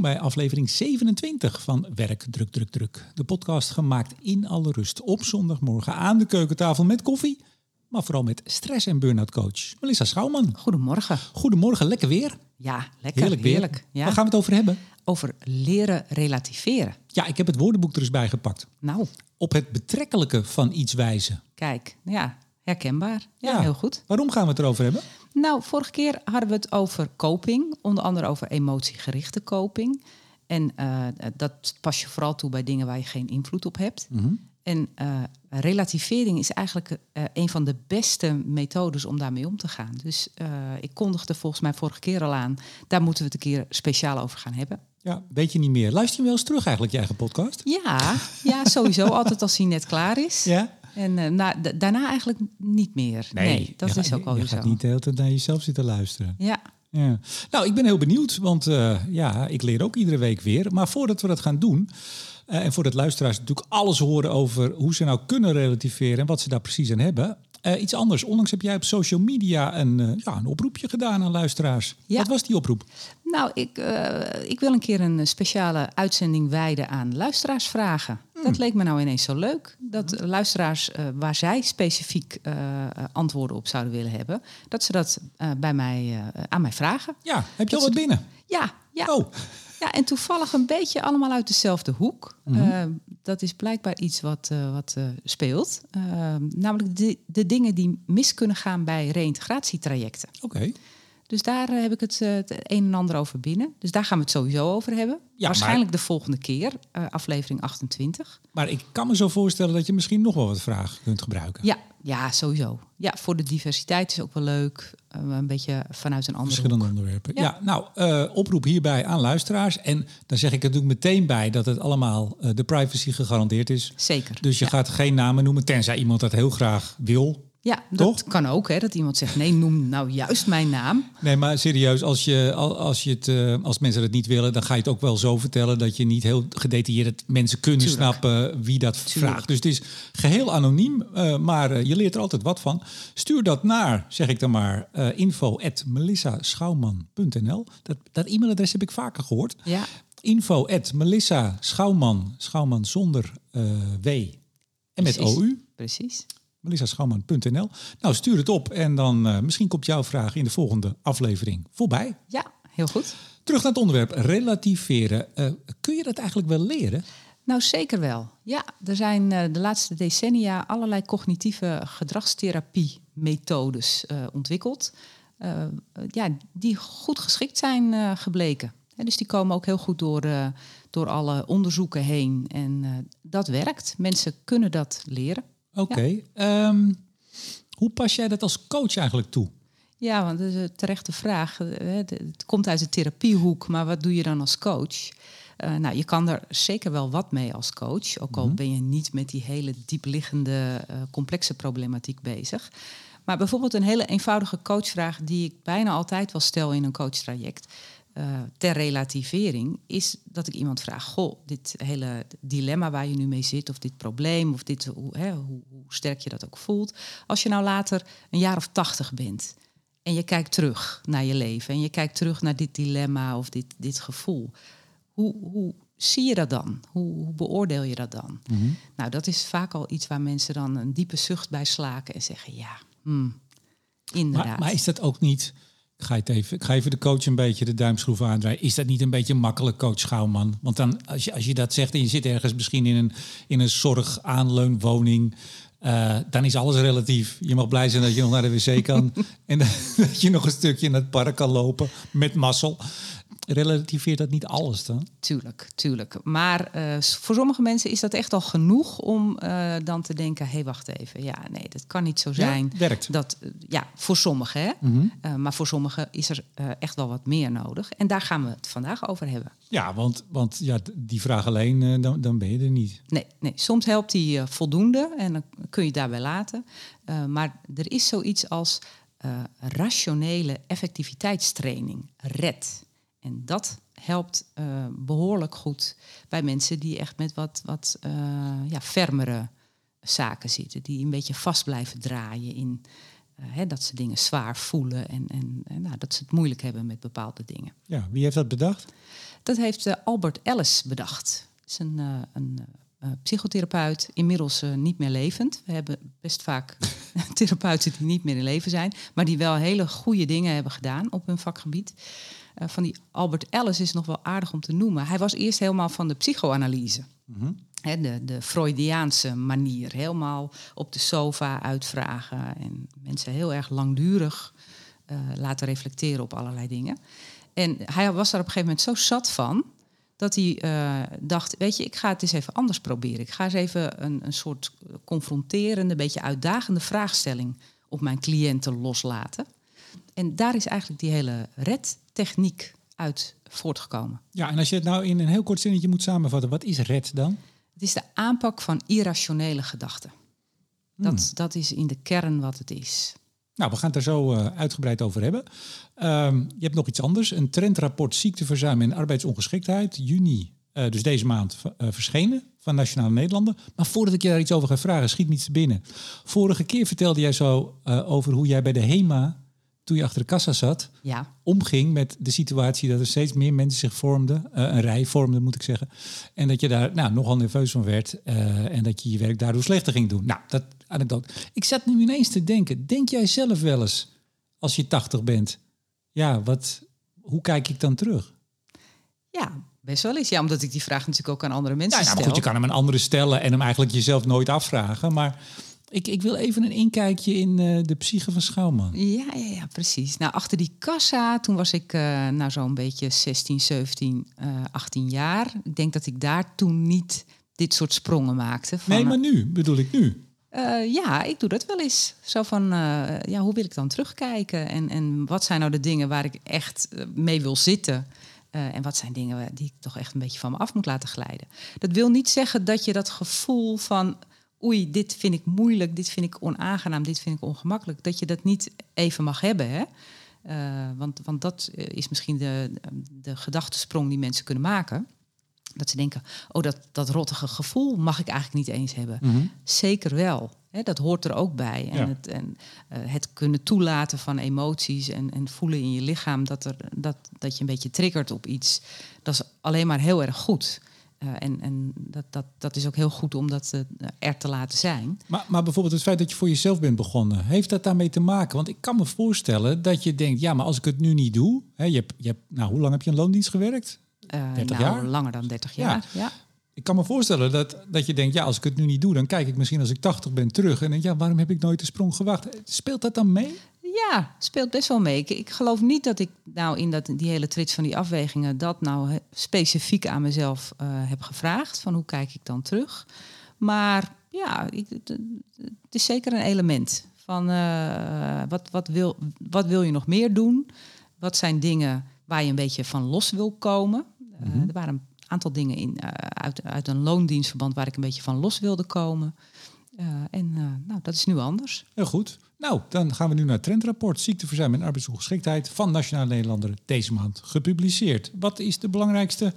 Welkom bij aflevering 27 van Werk Druk Druk Druk. De podcast gemaakt in alle rust op zondagmorgen aan de keukentafel met koffie, maar vooral met stress- en burn-out coach Melissa Schouwman. Goedemorgen. Goedemorgen, lekker weer. Ja, lekker. Heerlijk Heerlijk. weer. Ja. Waar gaan we het over hebben? Over leren relativeren. Ja, ik heb het woordenboek er eens bij gepakt. Nou, Op het betrekkelijke van iets wijzen. kijk. Ja, herkenbaar. Ja, Ja. heel goed. Waarom gaan we het erover hebben? Nou, vorige keer hadden we het over coping. Onder andere over emotiegerichte coping. En eh, dat pas je vooral toe bij dingen waar je geen invloed op hebt. En eh, relativering is eigenlijk eh, een van de beste methodes om daarmee om te gaan. Dus ik kondigde volgens mij vorige keer al aan. Daar moeten we het een keer speciaal over gaan hebben. Ja, weet je niet meer. Luister je wel eens terug eigenlijk, je eigen podcast? Ja, ja sowieso. altijd als hij net klaar is. Ja? En eh, na, da- daarna eigenlijk niet meer. Nee, dat je is gaat- ook wel Je weer zo. gaat niet de hele tijd naar jezelf zitten luisteren. Ja, Ja. Nou, ik ben heel benieuwd, want eh, ja, ik leer ook iedere week weer. Maar voordat we dat gaan doen, eh, en voordat luisteraars natuurlijk alles horen over hoe ze nou kunnen relativeren en wat ze daar precies aan hebben. iets anders. Onlangs heb jij op social media een, ja, een oproepje gedaan aan luisteraars. Ja. Wat was die oproep? nou, ik, ik wil een keer een speciale uitzending wijden aan luisteraarsvragen. Hmm. Dat leek me nou ineens zo leuk. Dat luisteraars eh, waar zij specifiek eh, antwoorden op zouden willen hebben, dat ze dat eh, bij mij, eh, aan mij vragen. Ja, heb je al wat binnen? Ja, ja. Oh, Ja, en toevallig een beetje allemaal uit dezelfde hoek. Eh, dat is blijkbaar iets wat, eh, wat eh, speelt. Eh, namelijk de, de dingen die mis kunnen gaan bij reïntegratietrajecten. oké. Dus daar eh, heb ik het, eh, het een en ander over binnen. Dus daar gaan we het sowieso over hebben. Ja, Waarschijnlijk de volgende keer, eh, aflevering 28. Maar ik kan me zo voorstellen dat je misschien nog wel wat vragen kunt gebruiken. Ja, ja, sowieso. Ja, voor de diversiteit is ook wel leuk. Een beetje vanuit een andere Verschillende hoek. onderwerpen. Ja, Ja. nou, oproep hierbij aan luisteraars. En dan zeg ik er natuurlijk meteen bij dat het allemaal de privacy gegarandeerd is. Zeker. Dus je ja. gaat geen namen noemen, tenzij iemand dat heel graag wil. Ja, dat kan ook, hè, dat iemand zegt: nee, noem nou juist mijn naam. Nee, maar serieus, als, je, al- als, je het, eh, als mensen het niet willen, dan ga je het ook wel zo vertellen dat je niet heel gedetailleerd mensen kunnen Tuurlijk. snappen wie dat Tuurlijk. vraagt. Dus het is geheel anoniem, eh, maar eh, je leert er altijd wat van. Stuur dat naar, zeg ik dan maar, eh info at melissaschouwman.nl. Dat, dat e-mailadres heb ik vaker gehoord. Ja, Info at Melissa Schouwman, Schouwman zonder W en met. OU. precies. melissaschouwman.nl. Nou, stuur het op en dan eh, misschien komt jouw vraag in de volgende aflevering voorbij. Ja, heel goed. Terug naar het onderwerp relativeren. Eh, kun je dat eigenlijk wel leren? Nou, zeker wel. Ja, er zijn eh, de laatste decennia allerlei cognitieve gedragstherapie-methodes ontwikkeld. ja, die goed geschikt zijn gebleken. Dus die komen ook heel goed door, door alle onderzoeken heen. En dat werkt. Mensen kunnen dat leren. Oké. ehm, hoe pas jij dat als coach eigenlijk toe? Ja, want dat is een terechte vraag. Eh, Het komt uit de therapiehoek, maar wat doe je dan als coach? Eh, nou, je kan er zeker wel wat mee als coach, ook al ben je niet met die hele diepliggende, eh, complexe problematiek bezig. Maar bijvoorbeeld een hele eenvoudige coachvraag die ik bijna altijd wel stel in een coachtraject. Eh, ter relativering is dat ik iemand vraag: Goh, dit hele dilemma waar je nu mee zit, of dit probleem, of dit, hoe, hè, hoe, hoe sterk je dat ook voelt. Als je nou later een jaar of tachtig bent en je kijkt terug naar je leven en je kijkt terug naar dit dilemma of dit, dit gevoel. Hoe, hoe zie je dat dan? Hoe, hoe beoordeel je dat dan? Nou, dat is vaak al iets waar mensen dan een diepe zucht bij slaken en zeggen: ja, hmm, inderdaad. Maar, maar is dat ook niet... Ik ga, het even, ik ga even de coach een beetje de duimschroef aandraaien. Is dat niet een beetje makkelijk, coach Schouwman? Want dan, als je, als je dat zegt en je zit ergens misschien in een, in een zorg-aanleunwoning... eh, dan is alles relatief. Je mag blij zijn dat je nog naar de wc kan. en dat je nog een stukje in het park kan lopen met mazzel. Relativeert dat niet alles dan? Tuurlijk, tuurlijk. Maar eh, voor sommige mensen is dat echt al genoeg om eh, dan te denken: hé, hey, wacht even. Ja, nee, dat kan niet zo zijn. werkt. Dat, eh, ja, voor sommigen. Hè? Eh, maar voor sommigen is er echt wel wat meer nodig. En daar gaan we het vandaag over hebben. Ja, want, want ja, die vraag alleen, dan, dan ben je er niet. Nee, nee, soms helpt die voldoende en dan kun je het daarbij laten. Maar er is zoiets als rationele effectiviteitstraining, RED. En dat helpt eh, behoorlijk goed bij mensen die echt met wat, wat eh, ja, fermere zaken zitten. Die een beetje vast blijven draaien in, hè, dat ze dingen zwaar voelen en, en, en nou, dat ze het moeilijk hebben met bepaalde dingen. Ja, wie heeft dat bedacht? Dat heeft Albert Ellis bedacht. Dat is een, een psychotherapeut, inmiddels niet meer levend. We hebben best vaak therapeuten die niet meer in leven zijn, maar die wel hele goede dingen hebben gedaan op hun vakgebied. Van die Albert Ellis is nog wel aardig om te noemen. Hij was eerst helemaal van de psychoanalyse. Mm -hmm. de, de Freudiaanse manier. Helemaal op de sofa uitvragen en mensen heel erg langdurig laten reflecteren op allerlei dingen. En hij was daar op een gegeven moment zo zat van dat hij uh, dacht: Weet je, ik ga het eens even anders proberen. Ik ga eens even een, een soort confronterende, beetje uitdagende vraagstelling op mijn cliënten loslaten. En daar is eigenlijk die hele redtechniek uit voortgekomen. Ja, en als je het nou in een heel kort zinnetje moet samenvatten, wat is red dan? Het is de aanpak van irrationele gedachten. Dat, Hmm. dat is in de kern wat het is. Nou, we gaan het er zo uh, uitgebreid over hebben. Um, je hebt nog iets anders. Een trendrapport ziekteverzuim en arbeidsongeschiktheid. Juni, uh, dus deze maand, uh, verschenen van Nationale Nederlanden. Maar voordat ik je daar iets over ga vragen, schiet me iets binnen. Vorige keer vertelde jij zo over hoe jij bij de HEMA, toen je achter de kassa zat, ja. omging met de situatie dat er steeds meer mensen zich vormden. Uh, een rij vormden, moet ik zeggen. En dat je daar nou, nogal nerveus van werd. Uh, en dat je je werk daardoor slechter ging doen. Nou, dat anekdote. Ik zat nu ineens te denken. Denk jij zelf wel eens, als je 80 bent, ja, wat, hoe kijk ik dan terug? Ja, best wel eens. Ja, omdat ik die vraag natuurlijk ook aan andere mensen ja, stel. Nou, maar goed, je kan hem aan anderen stellen en hem eigenlijk jezelf nooit afvragen. Maar ik, ik wil even een inkijkje in uh, de psyche van Schouwman. Ja, ja, ja, precies. Nou, achter die kassa, toen was ik uh, nou zo'n beetje 16, 17, uh, 18 jaar. Ik denk dat ik daar toen niet dit soort sprongen maakte. Van, nee, maar nu, bedoel ik nu. Uh, ja, ik doe dat wel eens. Zo van, uh, ja, hoe wil ik dan terugkijken? En, en wat zijn nou de dingen waar ik echt mee wil zitten? Uh, en wat zijn dingen die ik toch echt een beetje van me af moet laten glijden? Dat wil niet zeggen dat je dat gevoel van... oei, dit vind ik moeilijk, dit vind ik onaangenaam, dit vind ik ongemakkelijk... dat je dat niet even mag hebben, hè? Uh, want, want dat is misschien de, de gedachtesprong die mensen kunnen maken... Dat ze denken, oh, dat, dat rottige gevoel mag ik eigenlijk niet eens hebben. Mm -hmm. Zeker wel. Hè, dat hoort er ook bij. En, Ja. het, en uh, het kunnen toelaten van emoties en, en voelen in je lichaam dat, er, dat, dat je een beetje triggert op iets, dat is alleen maar heel erg goed. Uh, en en dat, dat, dat is ook heel goed om dat uh, er te laten zijn. Maar, maar bijvoorbeeld het feit dat je voor jezelf bent begonnen, heeft dat daarmee te maken? Want ik kan me voorstellen dat je denkt, ja, maar als ik het nu niet doe, hè, je hebt, je hebt, nou, hoe lang heb je in loondienst gewerkt? Uh, 30 nou, jaar? langer dan 30 jaar. Ja. ja. Ik kan me voorstellen dat, dat je denkt, ja, als ik het nu niet doe, dan kijk ik misschien als ik 80 ben terug en denk, ja, waarom heb ik nooit de sprong gewacht? Speelt dat dan mee? Ja, speelt best wel mee. Ik, ik geloof niet dat ik nou in dat, die hele trits van die afwegingen dat nou specifiek aan mezelf uh, heb gevraagd. Van hoe kijk ik dan terug? Maar ja, ik, het, het is zeker een element van uh, wat, wat, wil, wat wil je nog meer doen? Wat zijn dingen waar je een beetje van los wil komen? Uh, mm -hmm. Er waren een aantal dingen in, uit, uit een loondienstverband waar ik een beetje van los wilde komen. Uh, en nou, dat is nu anders. Heel goed. Nou, dan gaan we nu naar het trendrapport ziekteverzuim en arbeidsongeschiktheid van Nationale Nederlander deze maand gepubliceerd. Wat is de belangrijkste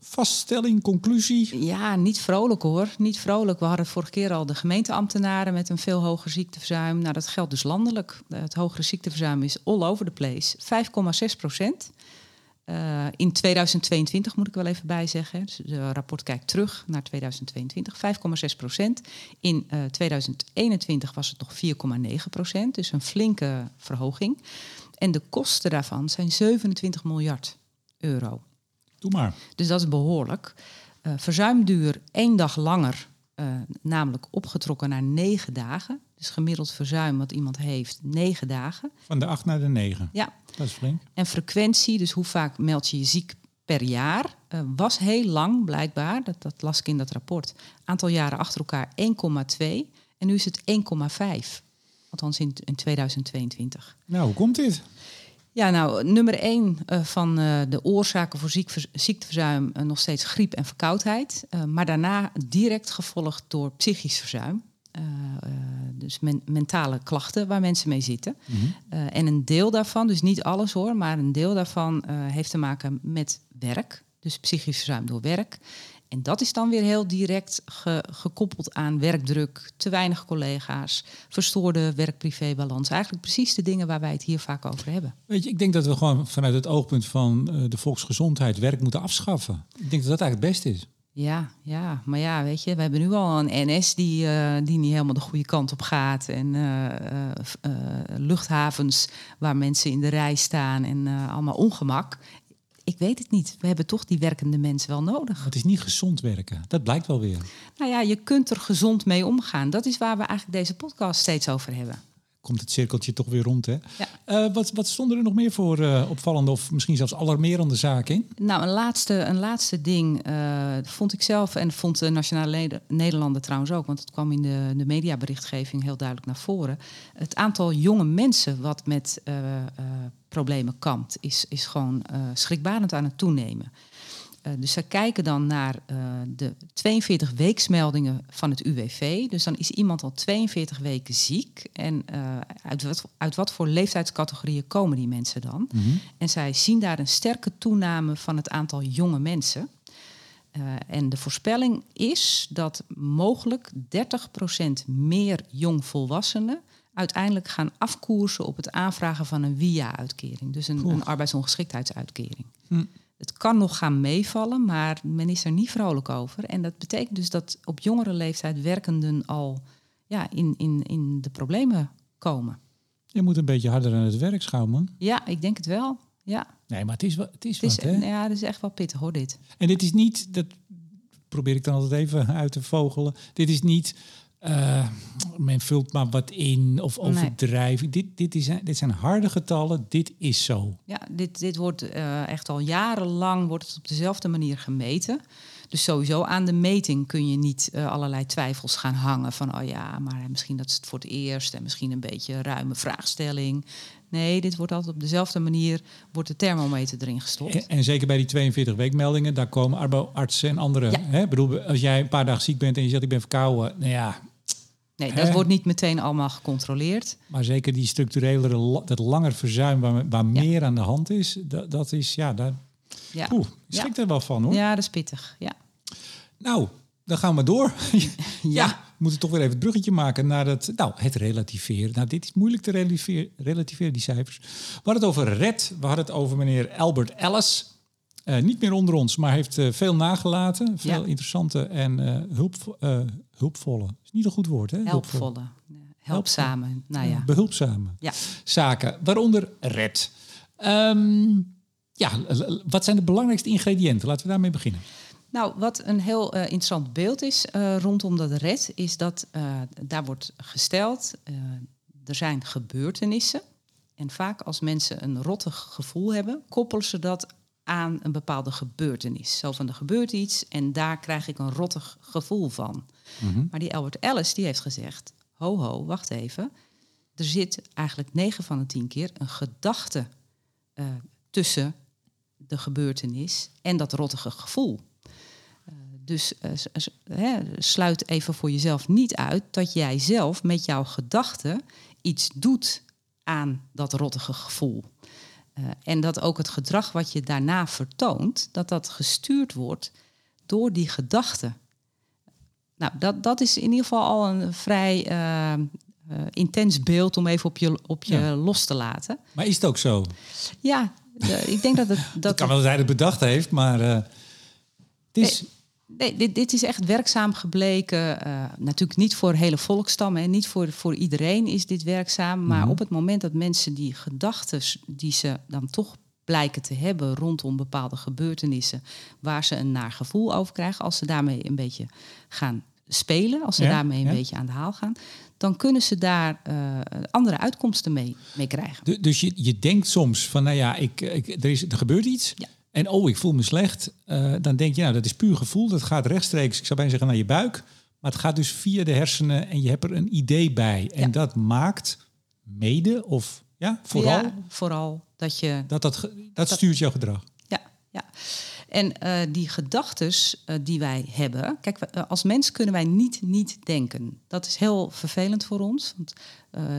vaststelling, conclusie? Ja, niet vrolijk hoor. Niet vrolijk. We hadden vorige keer al de gemeenteambtenaren met een veel hoger ziekteverzuim. Nou, dat geldt dus landelijk. Het hogere ziekteverzuim is all over the place. 5,6 procent. Uh, in 2022 moet ik wel even bijzeggen. Dus het rapport kijkt terug naar 2022. 5,6 procent. In uh, 2021 was het nog 4,9 procent. Dus een flinke verhoging. En de kosten daarvan zijn 27 miljard euro. Doe maar. Dus dat is behoorlijk. Uh, verzuimduur één dag langer, namelijk opgetrokken naar negen dagen. Dus gemiddeld verzuim wat iemand heeft, negen dagen. Van de acht naar de negen. Ja. Dat is flink. En frequentie, dus hoe vaak meld je je ziek per jaar, uh, was heel lang blijkbaar. Dat, dat las ik in dat rapport. Aantal jaren achter elkaar 1,2. En nu is het 1,5. Althans in, in 2022. Nou, hoe komt dit? Ja, nou, nummer 1 uh, van uh, de oorzaken voor ziek, ziekteverzuim nog steeds griep en verkoudheid. maar daarna direct gevolgd door psychisch verzuim. Dus men, mentale klachten waar mensen mee zitten. Mm -hmm. uh, en een deel daarvan, dus niet alles hoor, maar een deel daarvan heeft te maken met werk. Dus psychisch verzuim door werk. En dat is dan weer heel direct ge- gekoppeld aan werkdruk, te weinig collega's, verstoorde werk-privé-balans. Eigenlijk precies de dingen waar wij het hier vaak over hebben. Weet je, ik denk dat we gewoon vanuit het oogpunt van eh, de volksgezondheid werk moeten afschaffen. Ik denk dat dat eigenlijk het beste is. Ja, ja, maar ja, weet je, we hebben nu al een NS die, eh, die niet helemaal de goede kant op gaat. En eh, eh, luchthavens waar mensen in de rij staan en allemaal ongemak. Ik weet het niet. We hebben toch die werkende mensen wel nodig. Het is niet gezond werken. Dat blijkt wel weer. Nou ja, je kunt er gezond mee omgaan. Dat is waar we eigenlijk deze podcast steeds over hebben. Komt het cirkeltje toch weer rond, hè? Ja. Eh, wat, wat stonden er nog meer voor eh, opvallende of misschien zelfs alarmerende zaken in? Nou, een laatste, een laatste ding eh, vond ik zelf en vond de Nationale Nederlanden trouwens ook, want het kwam in de, de mediaberichtgeving heel duidelijk naar voren. Het aantal jonge mensen wat met problemen kampt, is, is gewoon schrikbarend aan het toenemen. Eh, dus zij kijken dan naar eh, de 42 weeksmeldingen van het UWV. Dus dan is iemand al 42 weken ziek. En eh, uit, wat, uit wat voor leeftijdscategorieën komen die mensen dan? En zij zien daar een sterke toename van het aantal jonge mensen. En de voorspelling is dat mogelijk 30% meer jongvolwassenen uiteindelijk gaan afkoersen op het aanvragen van een WIA-uitkering. Dus een, een arbeidsongeschiktheidsuitkering. Hm. Het kan nog gaan meevallen, maar men is er niet vrolijk over. En dat betekent dus dat op jongere leeftijd werkenden al ja, in, in, in de problemen komen. Je moet een beetje harder aan het werk, Schouwman. Ja, ik denk het wel. Ja, Nee, maar het is, wel- het is het is, wat, hè? ja, dat is echt wel pittig hoor, dit. En dit is niet, dat probeer ik dan altijd even uit te vogelen. Dit is niet, eh, men vult maar wat in of Nee. overdrijven. Dit, dit, is, dit zijn harde getallen, dit is zo. Ja, dit, dit wordt eh, echt al jarenlang wordt het op dezelfde manier gemeten. Dus sowieso aan de meting kun je niet eh, allerlei twijfels gaan hangen van oh ja, maar misschien dat is het voor het eerst en misschien een beetje ruime vraagstelling. Nee, dit wordt altijd op dezelfde manier wordt de thermometer erin gestopt. En, en zeker bij die 42 weekmeldingen, daar komen arboartsen en anderen. Ja. Hè? Ik bedoel, als jij een paar dagen ziek bent en je zegt ik ben verkouden, nou ja, Nee, dat wordt niet meteen allemaal gecontroleerd. maar zeker die structurele, dat langer verzuim waar, waar Ja. meer aan de hand is, dat, dat is, ja, daar Ja, schrik er wel van hoor. ja dat is pittig. Ja. Nou, dan gaan we door. ja. Ja. we moeten toch weer even het bruggetje maken naar het, nou, het relativeren. Nou, dit is moeilijk te relativeren, relativeren, die cijfers. We hadden het over RED, we hadden het over meneer Albert Ellis. Eh, niet meer onder ons, maar heeft eh, veel nagelaten. Veel Ja. interessante en eh, hulp, hulpvolle. is niet een goed woord, hè? Helpvolle, helpzame. Nou ja. Behulpzame Ja. zaken, waaronder RED. Ehm, ja, wat zijn de belangrijkste ingrediënten? Laten we daarmee beginnen. Nou, wat een heel interessant beeld is rondom dat red, is dat daar wordt gesteld, er zijn gebeurtenissen. En vaak als mensen een rottig gevoel hebben, koppelen ze dat aan een bepaalde gebeurtenis. Zo van er gebeurt iets en daar krijg ik een rottig gevoel van. Maar die Albert Ellis die heeft gezegd, ho ho, wacht even. Er zit eigenlijk 9 van de 10 keer een gedachte eh, tussen de gebeurtenis en dat rottige gevoel. Eh, dus eh, sluit even voor jezelf niet uit dat jij zelf met jouw gedachten iets doet aan dat rottige gevoel. Eh, en dat ook het gedrag wat je daarna vertoont, dat dat gestuurd wordt door die gedachten. Nou, dat, dat is in ieder geval al een vrij eh, eh, intens beeld om even op je, op je Ja. los te laten. Maar is het ook zo? Ja, ik denk dat het. Dat Het kan wel dat hij het bedacht heeft, maar het is... Nee, dit, dit is echt werkzaam gebleken. eh, natuurlijk niet voor hele volkstammen en niet voor, voor iedereen is dit werkzaam. Maar Mhm. op het moment dat mensen die gedachten die ze dan toch blijken te hebben rondom bepaalde gebeurtenissen, waar ze een naar gevoel over krijgen, als ze daarmee een beetje gaan spelen, als ze Ja, daarmee een ja. beetje aan de haal gaan, dan kunnen ze daar eh, andere uitkomsten mee, mee krijgen. Du- Dus je, je denkt soms van, nou ja, ik, ik, er, is, er gebeurt iets. Ja. En oh, ik voel me slecht. Eh, dan denk je, nou, dat is puur gevoel. Dat gaat rechtstreeks, ik zou bijna zeggen, naar je buik. Maar het gaat dus via de hersenen en je hebt er een idee bij. En Ja. dat maakt mede, of ja, vooral, Ja, vooral dat je dat, dat stuurt jouw gedrag. Ja, ja. En uh, die gedachten uh, die wij hebben, kijk, uh, als mens kunnen wij niet niet denken. Dat is heel vervelend voor ons. Want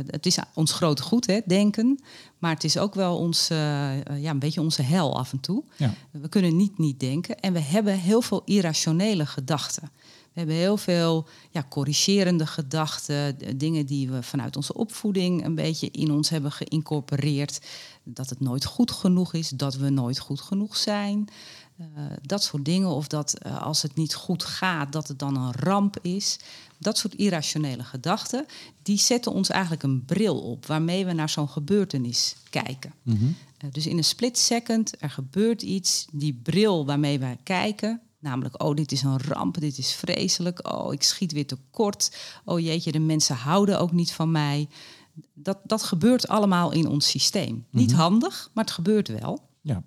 het is ons grote goed, hè, denken. Maar het is ook wel ons, ja, een beetje onze hel af en toe. Ja. We kunnen niet niet denken. En we hebben heel veel irrationele gedachten. We hebben heel veel ja, corrigerende gedachten, dingen die we vanuit onze opvoeding een beetje in ons hebben geïncorporeerd. Dat het nooit goed genoeg is, dat we nooit goed genoeg zijn. Uh, dat soort dingen. Of dat uh, als het niet goed gaat, dat het dan een ramp is. Dat soort irrationele gedachten, die zetten ons eigenlijk een bril op waarmee we naar zo'n gebeurtenis kijken. Mm -hmm. uh, dus in een split second, er gebeurt iets, die bril waarmee wij kijken, Namelijk, oh, dit is een ramp, dit is vreselijk. Oh, ik schiet weer tekort. Oh jeetje, de mensen houden ook niet van mij. Dat, dat gebeurt allemaal in ons systeem. Niet mhm. handig, maar het gebeurt wel. Ja.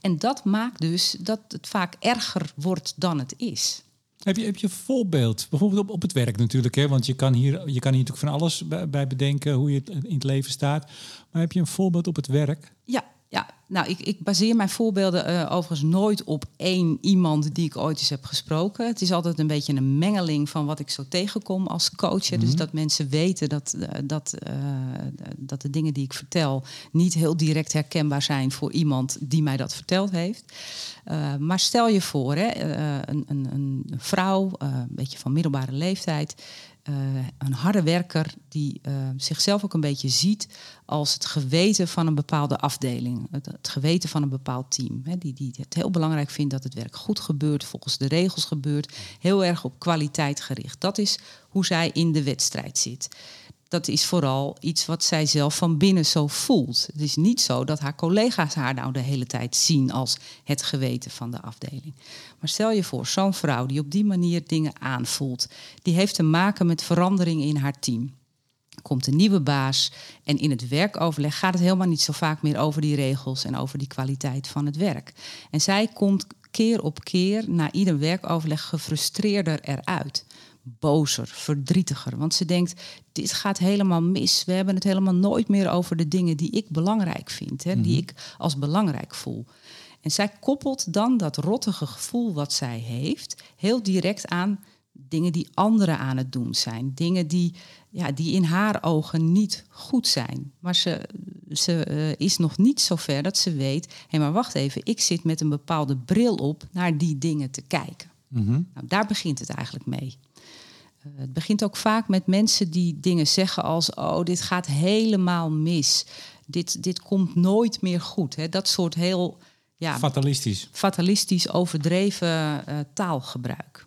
En dat maakt dus dat het vaak erger wordt dan het is. Heb je, heb je een voorbeeld? Bijvoorbeeld op, op het werk natuurlijk, hè? want je kan, hier, je kan hier natuurlijk van alles bij, bij bedenken hoe je in het leven staat. Maar heb je een voorbeeld op het werk? Ja, ja, nou, ik, ik baseer mijn voorbeelden uh, overigens nooit op één iemand die ik ooit eens heb gesproken. Het is altijd een beetje een mengeling van wat ik zo tegenkom als coach. Dus mhm. dat mensen weten dat, uh, dat, uh, dat de dingen die ik vertel niet heel direct herkenbaar zijn voor iemand die mij dat verteld heeft. maar stel je voor, hè, een, een, een vrouw, een beetje van middelbare leeftijd, uh, een harde werker die uh, zichzelf ook een beetje ziet als het geweten van een bepaalde afdeling, het, het geweten van een bepaald team. Hè, die, die het heel belangrijk vindt dat het werk goed gebeurt, volgens de regels gebeurt, heel erg op kwaliteit gericht. Dat is hoe zij in de wedstrijd zit dat is vooral iets wat zij zelf van binnen zo voelt. Het is niet zo dat haar collega's haar nou de hele tijd zien als het geweten van de afdeling. Maar stel je voor, zo'n vrouw die op die manier dingen aanvoelt, die heeft te maken met verandering in haar team. Komt een nieuwe baas en in het werkoverleg gaat het helemaal niet zo vaak meer over die regels en over die kwaliteit van het werk. En zij komt keer op keer na ieder werkoverleg gefrustreerder eruit bozer, verdrietiger. Want ze denkt, dit gaat helemaal mis. We hebben het helemaal nooit meer over de dingen die ik belangrijk vind, hè, die mhm. ik als belangrijk voel. En zij koppelt dan dat rottige gevoel wat zij heeft heel direct aan dingen die anderen aan het doen zijn. Dingen die, ja, die in haar ogen niet goed zijn. Maar ze, ze uh, is nog niet zo ver dat ze weet... hé, hey, maar wacht even, ik zit met een bepaalde bril op naar die dingen te kijken. Mhm. nou, daar begint het eigenlijk mee. Uh, het begint ook vaak met mensen die dingen zeggen als: Oh, dit gaat helemaal mis. Dit, dit komt nooit meer goed. Hè? Dat soort heel. Ja, fatalistisch. Fatalistisch overdreven uh, taalgebruik.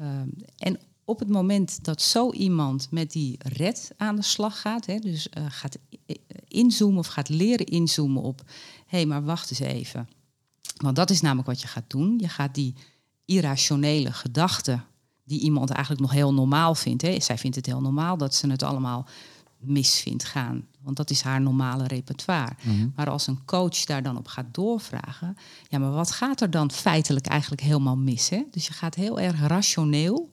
Uh, en op het moment dat zo iemand met die red aan de slag gaat, hè, dus gaat inzoomen of gaat leren inzoomen op: hé, hey, maar wacht eens even. Want dat is namelijk wat je gaat doen. Je gaat die irrationele gedachten die iemand eigenlijk nog heel normaal vindt. Hè. Zij vindt het heel normaal dat ze het allemaal mis vindt gaan. Want dat is haar normale repertoire. Mhm. Maar als een coach daar dan op gaat doorvragen, ja, maar wat gaat er dan feitelijk eigenlijk helemaal mis? Hè? Dus je gaat heel erg rationeel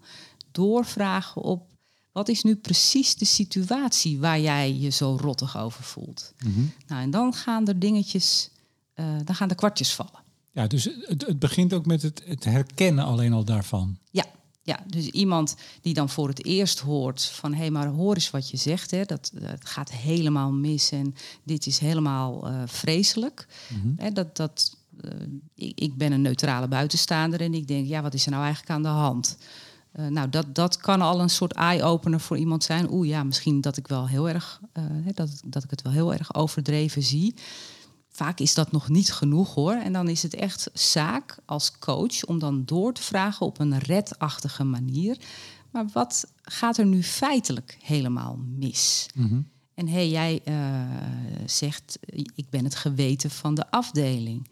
doorvragen op wat is nu precies de situatie waar jij je zo rottig over voelt. Mhm. Nou, en dan gaan er dingetjes, uh, dan gaan de kwartjes vallen. Ja, dus het, het begint ook met het, het herkennen alleen al daarvan. Ja, ja, dus iemand die dan voor het eerst hoort van hé, hey, maar hoor eens wat je zegt, hè, dat, dat gaat helemaal mis en dit is helemaal uh, vreselijk. Mm hè, dat, dat, uh, ik, ik, ben een neutrale buitenstaander en ik denk, ja, wat is er nou eigenlijk aan de hand? Uh, nou, dat, dat kan al een soort eye-opener voor iemand zijn. Oeh, ja, misschien dat ik wel heel erg, dat, dat ik het wel heel erg overdreven zie. Vaak is dat nog niet genoeg hoor. En dan is het echt zaak als coach om dan door te vragen op een redachtige manier. Maar wat gaat er nu feitelijk helemaal mis? Mhm. En hé, hey, jij uh, zegt, ik ben het geweten van de afdeling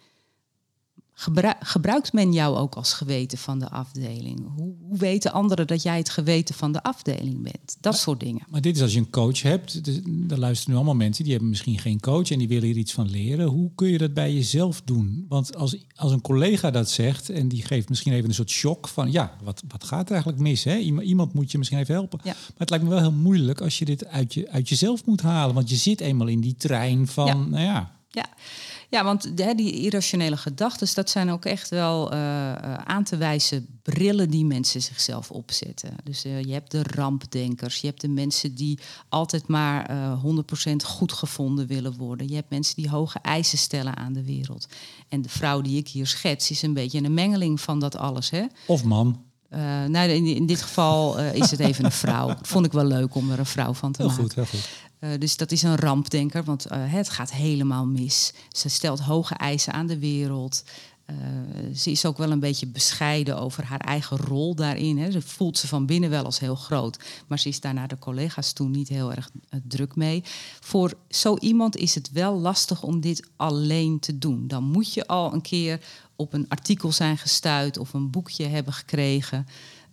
gebruikt men jou ook als geweten van de afdeling? Hoe, hoe, weten anderen dat jij het geweten van de afdeling bent? Dat soort dingen. Maar dit is als je een coach hebt. Dus, daar luisteren nu allemaal mensen die hebben misschien geen coach en die willen hier iets van leren. Hoe kun je dat bij jezelf doen? Want als, als een collega dat zegt en die geeft misschien even een soort shock van ja, wat, wat gaat er eigenlijk mis? Hè? Iemand moet je misschien even helpen. Maar het lijkt me wel heel moeilijk als je dit uit, je, uit jezelf moet halen. Want je zit eenmaal in die trein van, nou ja, ja. Ja want hè, die irrationele gedachten, dat zijn ook echt wel uh, aan te wijzen brillen die mensen zichzelf opzetten. Dus uh, je hebt de rampdenkers, je hebt de mensen die altijd maar uh, 100% goed gevonden willen worden. Je hebt mensen die hoge eisen stellen aan de wereld. En de vrouw die ik hier schets is een beetje een mengeling van dat alles. Hè? Of man. Nou, in, in, dit geval is het even een vrouw. Vond ik wel leuk om er een vrouw van te heel maken. Goed, heel goed. Uh, dus dat is een rampdenker, want het gaat helemaal mis. Ze stelt hoge eisen aan de wereld. ze is ook wel een beetje bescheiden over haar eigen rol daarin. Hè. Ze voelt ze van binnen wel als heel groot. Maar ze is daar naar de collega's toe niet heel erg druk mee. Voor zo iemand is het wel lastig om dit alleen te doen. Dan moet je al een keer op een artikel zijn gestuurd of een boekje hebben gekregen.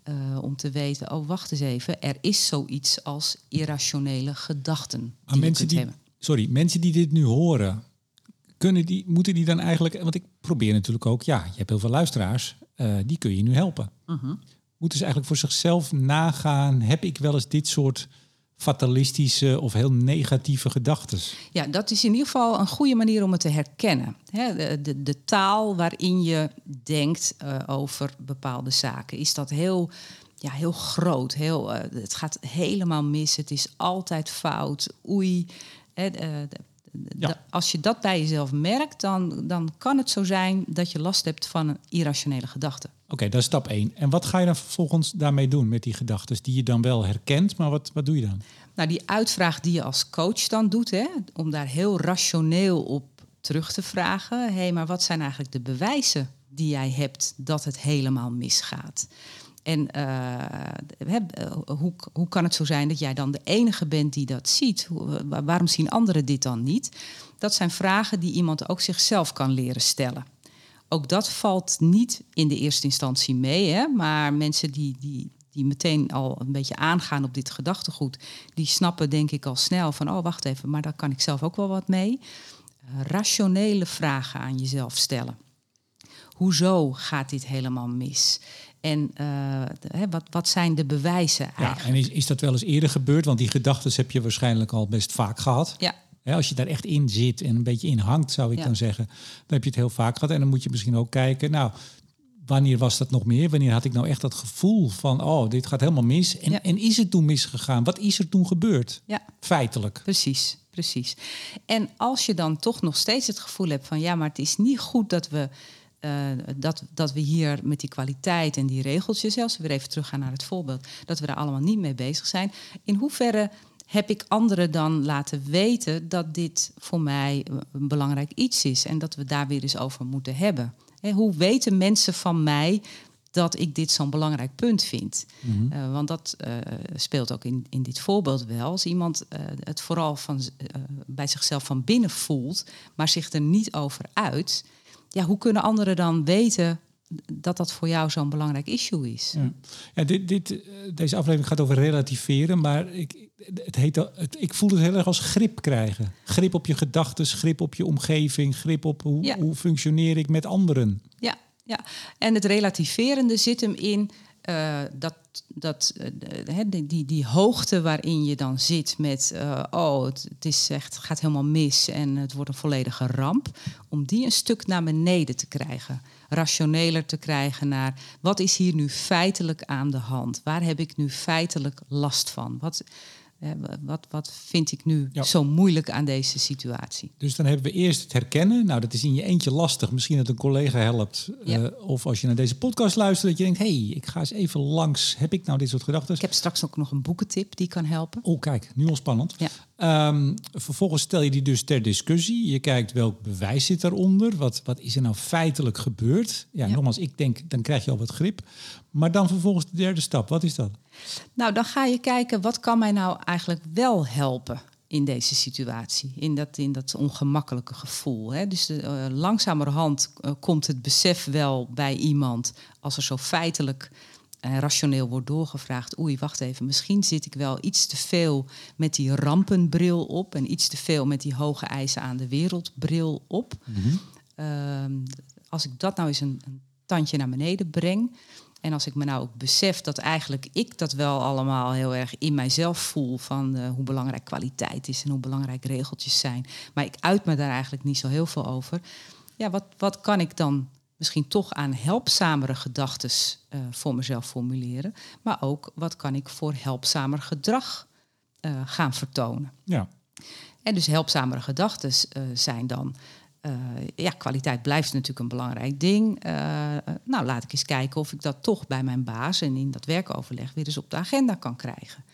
Uh, om te weten, oh wacht eens even, er is zoiets als irrationele gedachten. Maar mensen die, hebben. sorry, mensen die dit nu horen, kunnen die, moeten die dan eigenlijk, want ik probeer natuurlijk ook, ja, je hebt heel veel luisteraars, uh, die kun je nu helpen. Uh -huh. Moeten ze eigenlijk voor zichzelf nagaan, heb ik wel eens dit soort fatalistische of heel negatieve gedachten. Ja, dat is in ieder geval een goede manier om het te herkennen. de, de, taal waarin je denkt uh, over bepaalde zaken, is dat heel, ja, heel groot. Heel, uh, het gaat helemaal mis, het is altijd fout, oei. Ja. Als je dat bij jezelf merkt, dan, dan kan het zo zijn dat je last hebt van een irrationele gedachte. Oké, dat is stap 1. En wat ga je dan vervolgens daarmee doen met die gedachten die je dan wel herkent, maar wat, wat doe je dan? Nou, die uitvraag die je als coach dan doet, hè, om daar heel rationeel op terug te vragen. Hé, hey, maar wat zijn eigenlijk de bewijzen die jij hebt dat het helemaal misgaat? En uh, hoe, hoe kan het zo zijn dat jij dan de enige bent die dat ziet? Waarom zien anderen dit dan niet? Dat zijn vragen die iemand ook zichzelf kan leren stellen. Ook dat valt niet in de eerste instantie mee, hè? maar mensen die, die, die meteen al een beetje aangaan op dit gedachtegoed, die snappen denk ik al snel van, oh wacht even, maar daar kan ik zelf ook wel wat mee. Uh, rationele vragen aan jezelf stellen. Hoezo gaat dit helemaal mis? En uh, wat, wat zijn de bewijzen eigenlijk? Ja, en is, is dat wel eens eerder gebeurd? Want die gedachten heb je waarschijnlijk al best vaak gehad. Ja. als je daar echt in zit en een beetje in hangt, zou ik Ja. dan zeggen, dan heb je het heel vaak gehad. En dan moet je misschien ook kijken, nou, wanneer was dat nog meer? Wanneer had ik nou echt dat gevoel van, oh, dit gaat helemaal mis? En, Ja. en is het toen misgegaan? Wat is er toen gebeurd? Ja. Feitelijk. Precies, precies. En als je dan toch nog steeds het gevoel hebt van ja, maar het is niet goed dat we, eh, dat, dat we hier met die kwaliteit en die regeltjes, als we weer even teruggaan naar het voorbeeld, dat we daar allemaal niet mee bezig zijn. In hoeverre heb ik anderen dan laten weten dat dit voor mij een belangrijk iets is en dat we daar weer eens over moeten hebben? Hè, hoe weten mensen van mij dat ik dit zo'n belangrijk punt vind. Uh, want dat uh, speelt ook in, in dit voorbeeld wel. Als iemand uh, het vooral van, bij zichzelf van binnen voelt, maar zich er niet over uit, ja, hoe kunnen anderen dan weten dat dat voor jou zo'n belangrijk issue is? Ja. Ja, dit, dit, deze aflevering gaat over relativeren, maar ik, het heet, het, ik voel het heel erg als grip krijgen. Grip op je gedachten, grip op je omgeving, grip op hoe, Ja. hoe functioneer ik met anderen. Ja, ja. En het relativerende zit hem in eh, dat, dat, eh, die, die, hoogte waarin je dan zit met... eh, oh, het, het is echt, gaat helemaal mis en het wordt een volledige ramp. Om die een stuk naar beneden te krijgen. Rationeler te krijgen naar... wat is hier nu feitelijk aan de hand? Waar heb ik nu feitelijk last van? Wat, wat, wat vind ik nu Ja. zo moeilijk aan deze situatie? Dus dan hebben we eerst het herkennen. Nou, dat is in je eentje lastig. Misschien dat een collega helpt. Ja. Eh, of als je naar deze podcast luistert, dat je denkt... hé, hey, ik ga eens even langs. Heb ik nou dit soort gedachten? Ik heb straks ook nog een boekentip die kan helpen. Oh, kijk, nu al spannend. Ja. Ehm, vervolgens stel je die dus ter discussie. Je kijkt welk bewijs zit daaronder. Wat, wat is er nou feitelijk gebeurd? Ja, Ja. nogmaals, ik denk, dan krijg je al wat grip. Maar dan vervolgens de derde stap. Wat is dat? Nou, dan ga je kijken wat kan mij nou eigenlijk wel helpen in deze situatie, in dat, in dat ongemakkelijke gevoel. Hè? Dus eh, langzamerhand eh, komt het besef wel bij iemand als er zo feitelijk en rationeel wordt doorgevraagd. Oei, wacht even, misschien zit ik wel iets te veel met die rampenbril op en iets te veel met die hoge eisen aan de wereldbril op. Ehm, als ik dat nou eens een, een tandje naar beneden breng, En als ik me nou ook besef dat eigenlijk ik dat wel allemaal heel erg in mijzelf voel van uh, hoe belangrijk kwaliteit is en hoe belangrijk regeltjes zijn. Maar ik uit me daar eigenlijk niet zo heel veel over. Ja, wat, wat kan ik dan misschien toch aan helpzamere gedachten uh, voor mezelf formuleren? Maar ook wat kan ik voor helpzamer gedrag uh, gaan vertonen? Ja. En dus helpzamere gedachten zijn dan ja, kwaliteit blijft natuurlijk een belangrijk ding. Nou, laat ik eens kijken of ik dat toch bij mijn baas en in dat werkoverleg weer eens op de agenda kan krijgen.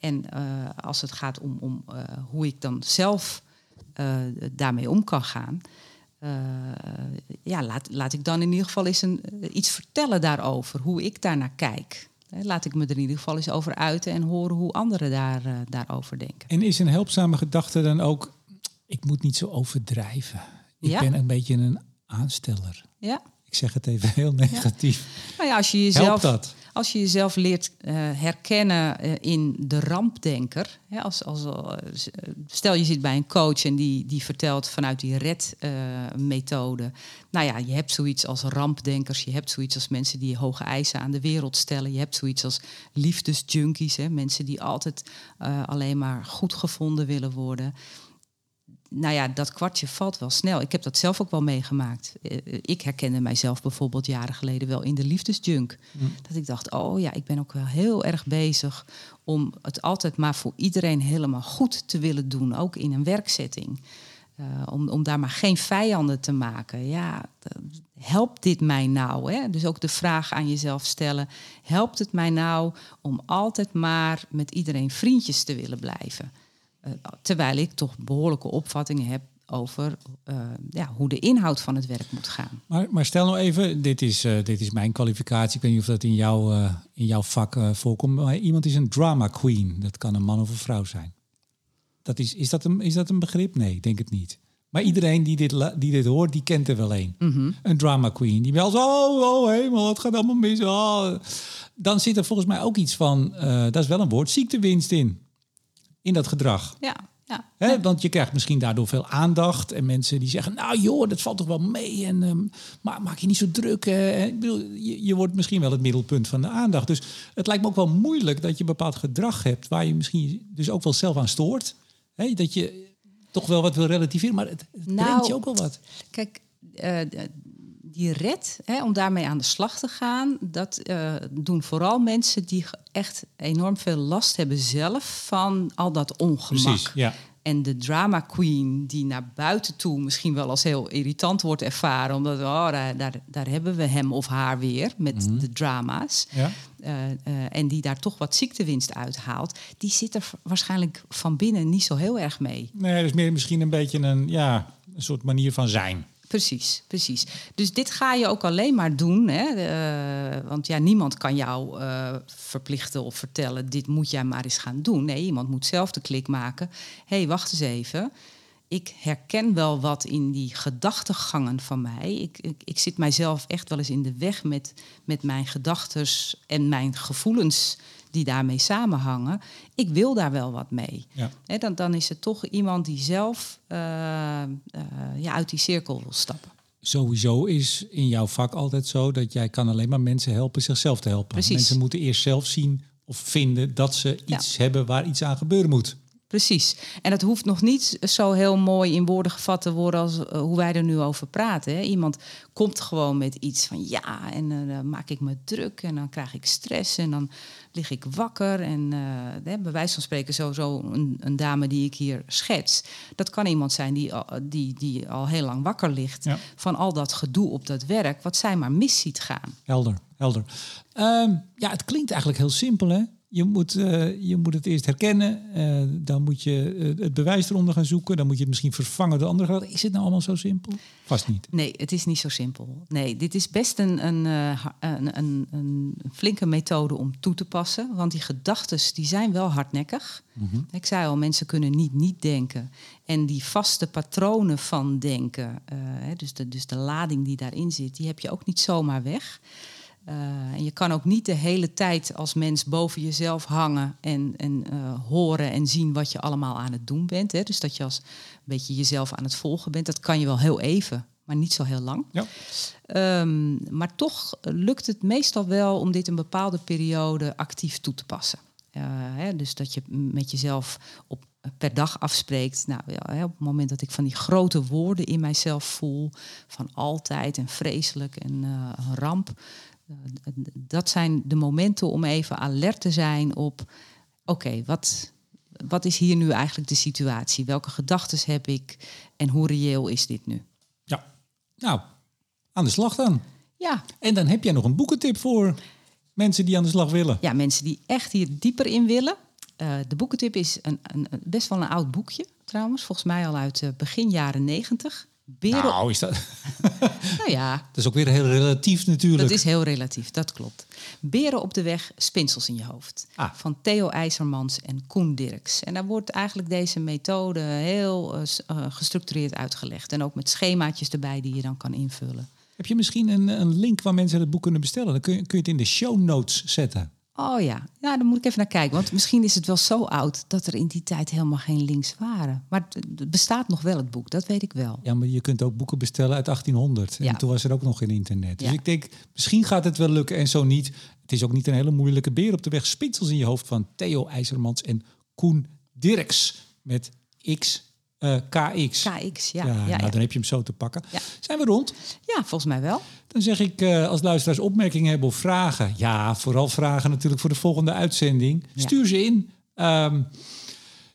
En als het gaat om, om hoe ik dan zelf daarmee om kan gaan, ja, laat, laat ik dan in ieder geval eens een, iets vertellen daarover, hoe ik daarnaar kijk. Laat ik me er in ieder geval eens over uiten en horen hoe anderen daar, daarover denken. En is een helpzame gedachte dan ook ik moet niet zo overdrijven. Ik Ja. ben een beetje een aansteller. Ja. Ik zeg het even heel negatief. Nou ja, als je Helpt jezelf, dat? Als je jezelf leert eh, herkennen eh, in de rampdenker. Hè, als, als, eh, stel je zit bij een coach en die, die vertelt vanuit die red-methode. nou ja, je hebt zoiets als rampdenkers. Je hebt zoiets als mensen die hoge eisen aan de wereld stellen. Je hebt zoiets als liefdesjunkies. Hè, mensen die altijd alleen maar goed gevonden willen worden nou ja, dat kwartje valt wel snel. Ik heb dat zelf ook wel meegemaakt. Eh, Ik herkende mijzelf bijvoorbeeld jaren geleden wel in de liefdesjunk. Dat ik dacht, oh ja, ik ben ook wel heel erg bezig om het altijd maar voor iedereen helemaal goed te willen doen, ook in een werkzetting. Eh, om, om daar maar geen vijanden te maken. Ja, eh, helpt dit mij nou? Hè? Dus ook de vraag aan jezelf stellen: helpt het mij nou om altijd maar met iedereen vriendjes te willen blijven? Uh, terwijl ik toch behoorlijke opvattingen heb over uh, ja, hoe de inhoud van het werk moet gaan. Maar, maar stel nou even, dit is, uh, dit is mijn kwalificatie. Ik weet niet of dat in, jou, uh, in jouw vak voorkomt. Maar iemand is een drama queen. Dat kan een man of een vrouw zijn. Dat is, is, dat een, is dat een begrip? Nee, ik denk het niet. Maar iedereen die dit, die dit hoort, die kent er wel een. Mhm. Mm -hmm. Een drama queen. Die wel zo, oh, oh hemel, het gaat allemaal mis. Oh. Dan zit er volgens mij ook iets van, dat is wel een woord, ziektewinst in. In dat gedrag. Ja, ja. He, want je krijgt misschien daardoor veel aandacht. En mensen die zeggen, nou joh, dat valt toch wel mee. En um, maar maak je niet zo druk. Uh, ik bedoel, je, je, wordt misschien wel het middelpunt van de aandacht. Dus het lijkt me ook wel moeilijk dat je bepaald gedrag hebt... waar je misschien dus ook wel zelf aan stoort. He, dat je toch wel wat wil relativeren, maar het, het nou, brengt je ook wel wat. Kijk, uh, die red, hè, om daarmee aan de slag te gaan, dat uh, doen vooral mensen die echt enorm veel last hebben zelf van al dat ongemak. Precies, ja. En de drama queen, die naar buiten toe misschien wel als heel irritant wordt ervaren, omdat oh, daar, daar, daar hebben we hem of haar weer met mm -hmm. de drama's. Ja. Uh, uh, en die daar toch wat ziektewinst uithaalt, die zit er waarschijnlijk van binnen niet zo heel erg mee. Nee, dat is meer misschien een beetje een, ja, een soort manier van zijn. Precies, precies. Dus dit ga je ook alleen maar doen. Hè? Uh, want ja, niemand kan jou uh, verplichten of vertellen... dit moet jij maar eens gaan doen. Nee, iemand moet zelf de klik maken. Hé, hey, wacht eens even. Ik herken wel wat in die gedachtegangen van mij. Ik, ik, ik zit mijzelf echt wel eens in de weg met, met mijn gedachten en mijn gevoelens die daarmee samenhangen. Ik wil daar wel wat mee. Ja. He, dan, dan is het toch iemand die zelf uh, uh, ja, uit die cirkel wil stappen. Sowieso is in jouw vak altijd zo dat jij kan alleen maar mensen helpen zichzelf te helpen. Precies. Mensen moeten eerst zelf zien of vinden dat ze iets ja. hebben waar iets aan gebeuren moet. Precies. En dat hoeft nog niet zo heel mooi in woorden gevat te worden als uh, hoe wij er nu over praten. Hè. Iemand komt gewoon met iets van ja, en uh, dan maak ik me druk en dan krijg ik stress en dan lig ik wakker. En uh, hè, bij wijze van spreken sowieso een, een, dame die ik hier schets. Dat kan iemand zijn die, die, die al heel lang wakker ligt ja. van al dat gedoe op dat werk, wat zij maar mis ziet gaan. Helder, helder. Um, ja, het klinkt eigenlijk heel simpel hè? Je moet, uh, je moet het eerst herkennen. Uh, dan moet je uh, het bewijs eronder gaan zoeken. Dan moet je het misschien vervangen door andere. Is het nou allemaal zo simpel? Vast niet. Nee, het is niet zo simpel. Nee, dit is best een, een, een, een, een flinke methode om toe te passen. Want die gedachten die zijn wel hardnekkig. Mhm. Mm -hmm. Ik zei al, mensen kunnen niet niet denken. En die vaste patronen van denken, dus, de, dus de lading die daarin zit... die heb je ook niet zomaar weg. Uh, en je kan ook niet de hele tijd als mens boven jezelf hangen en, en uh, horen en zien wat je allemaal aan het doen bent. Hè? Dus dat je als een beetje jezelf aan het volgen bent. Dat kan je wel heel even. maar niet zo heel lang. Ja. Ehm, maar toch lukt het meestal wel om dit een bepaalde periode actief toe te passen. Uh, hè, dus dat je met jezelf op, per dag afspreekt. Nou, ja, op het moment dat ik van die grote woorden in mijzelf voel, van altijd en vreselijk en uh, een ramp. Uh, dat zijn de momenten om even alert te zijn op: oké, okay, wat, wat is hier nu eigenlijk de situatie? Welke gedachten heb ik en hoe reëel is dit nu? Ja, nou, aan de slag dan. Ja. En dan heb jij nog een boekentip voor mensen die aan de slag willen. Ja, mensen die echt hier dieper in willen. Uh, de boekentip is een, een, best wel een oud boekje trouwens. Volgens mij al uit uh, begin jaren negentig. Beren... Nou, is dat... nou ja. Dat is ook weer heel relatief natuurlijk. Dat is heel relatief, dat klopt. Beren op de weg, spinsels in je hoofd. Ah. Van Theo IJzermans en Koen Dirks. En daar wordt eigenlijk deze methode heel uh, gestructureerd uitgelegd. En ook met schemaatjes erbij die je dan kan invullen. Heb je misschien een, een link waar mensen het boek kunnen bestellen? Dan kun je, kun je het in de show notes zetten. Oh ja, ja, dan moet ik even naar kijken. Want misschien is het wel zo oud dat er in die tijd helemaal geen links waren. Maar het bestaat nog wel, het boek, dat weet ik wel. Ja, maar je kunt ook boeken bestellen uit 1800. Ja. En toen was er ook nog geen internet. Dus ja. ik denk, misschien gaat het wel lukken en zo niet. Het is ook niet een hele moeilijke beer op de weg. Spitsels in je hoofd van Theo IJzermans en Koen Dirks met X uh, KX. KX, ja. ja, ja, nou, ja. dan heb je hem zo te pakken. Zijn we rond? Ja, volgens mij wel. Dan zeg ik, uh, als luisteraars opmerkingen hebben of vragen... ja, vooral vragen natuurlijk voor de volgende uitzending. Stuur ze in. Um,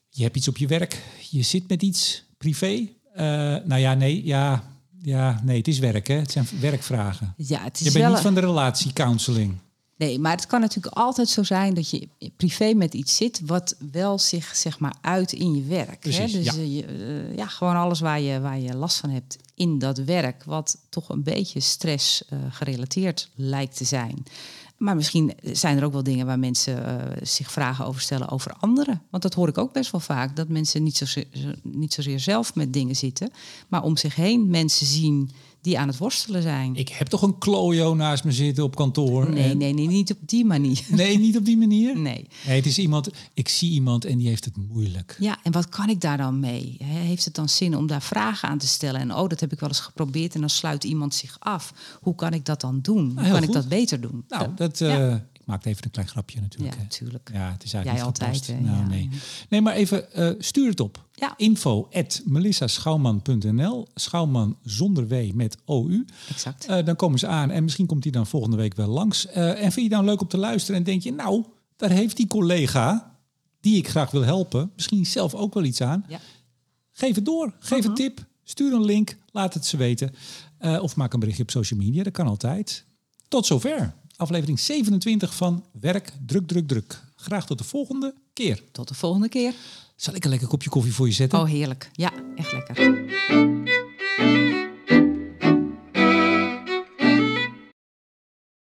je hebt iets op je werk. Je zit met iets privé. Uh, nou ja, nee, ja, ja, nee, het is werk, hè? Het zijn werkvragen. Ja, het is je bent wel niet van de relatiecounseling. Nee, maar het kan natuurlijk altijd zo zijn dat je privé met iets zit wat wel zich zeg maar uit in je werk. Precies, hè? Dus ja. je, uh, ja, gewoon alles waar je, waar je last van hebt in dat werk, wat toch een beetje stress uh, gerelateerd lijkt te zijn. Maar misschien zijn er ook wel dingen waar mensen uh, zich vragen over stellen over anderen. Want dat hoor ik ook best wel vaak. Dat mensen niet, zo, niet zozeer zelf met dingen zitten, maar om zich heen mensen zien die aan het worstelen zijn. Ik heb toch een klojo naast me zitten op kantoor? Nee, en... nee, nee, niet op die manier. Nee, niet op die manier? Nee. nee. Het is iemand, ik zie iemand en die heeft het moeilijk. Ja, en wat kan ik daar dan mee? Heeft het dan zin om daar vragen aan te stellen? En oh, dat heb ik wel eens geprobeerd en dan sluit iemand zich af. Hoe kan ik dat dan doen? Hoe nou, kan goed. ik dat beter doen? Nou, dat... Uh, ja. Ik maak even een klein grapje natuurlijk. Ja, natuurlijk. Ja, het is eigenlijk Jij niet altijd. Nou, ja. nee. nee, maar even uh, stuur het op. Ja. Info at. Schouwman zonder W met OU. Exact. Uh, dan komen ze aan en misschien komt hij dan volgende week wel langs. Uh, en vind je dan leuk om te luisteren en denk je, nou, daar heeft die collega die ik graag wil helpen, misschien zelf ook wel iets aan. Ja. Geef het door, geef een tip, stuur een link, laat het ze weten. Of maak een berichtje op social media, dat kan altijd. Tot zover. Aflevering 27 van Werk Druk Druk Druk. Graag tot de volgende keer. Tot de volgende keer. Zal ik een lekker kopje koffie voor je zetten? Oh, heerlijk. Ja, echt lekker.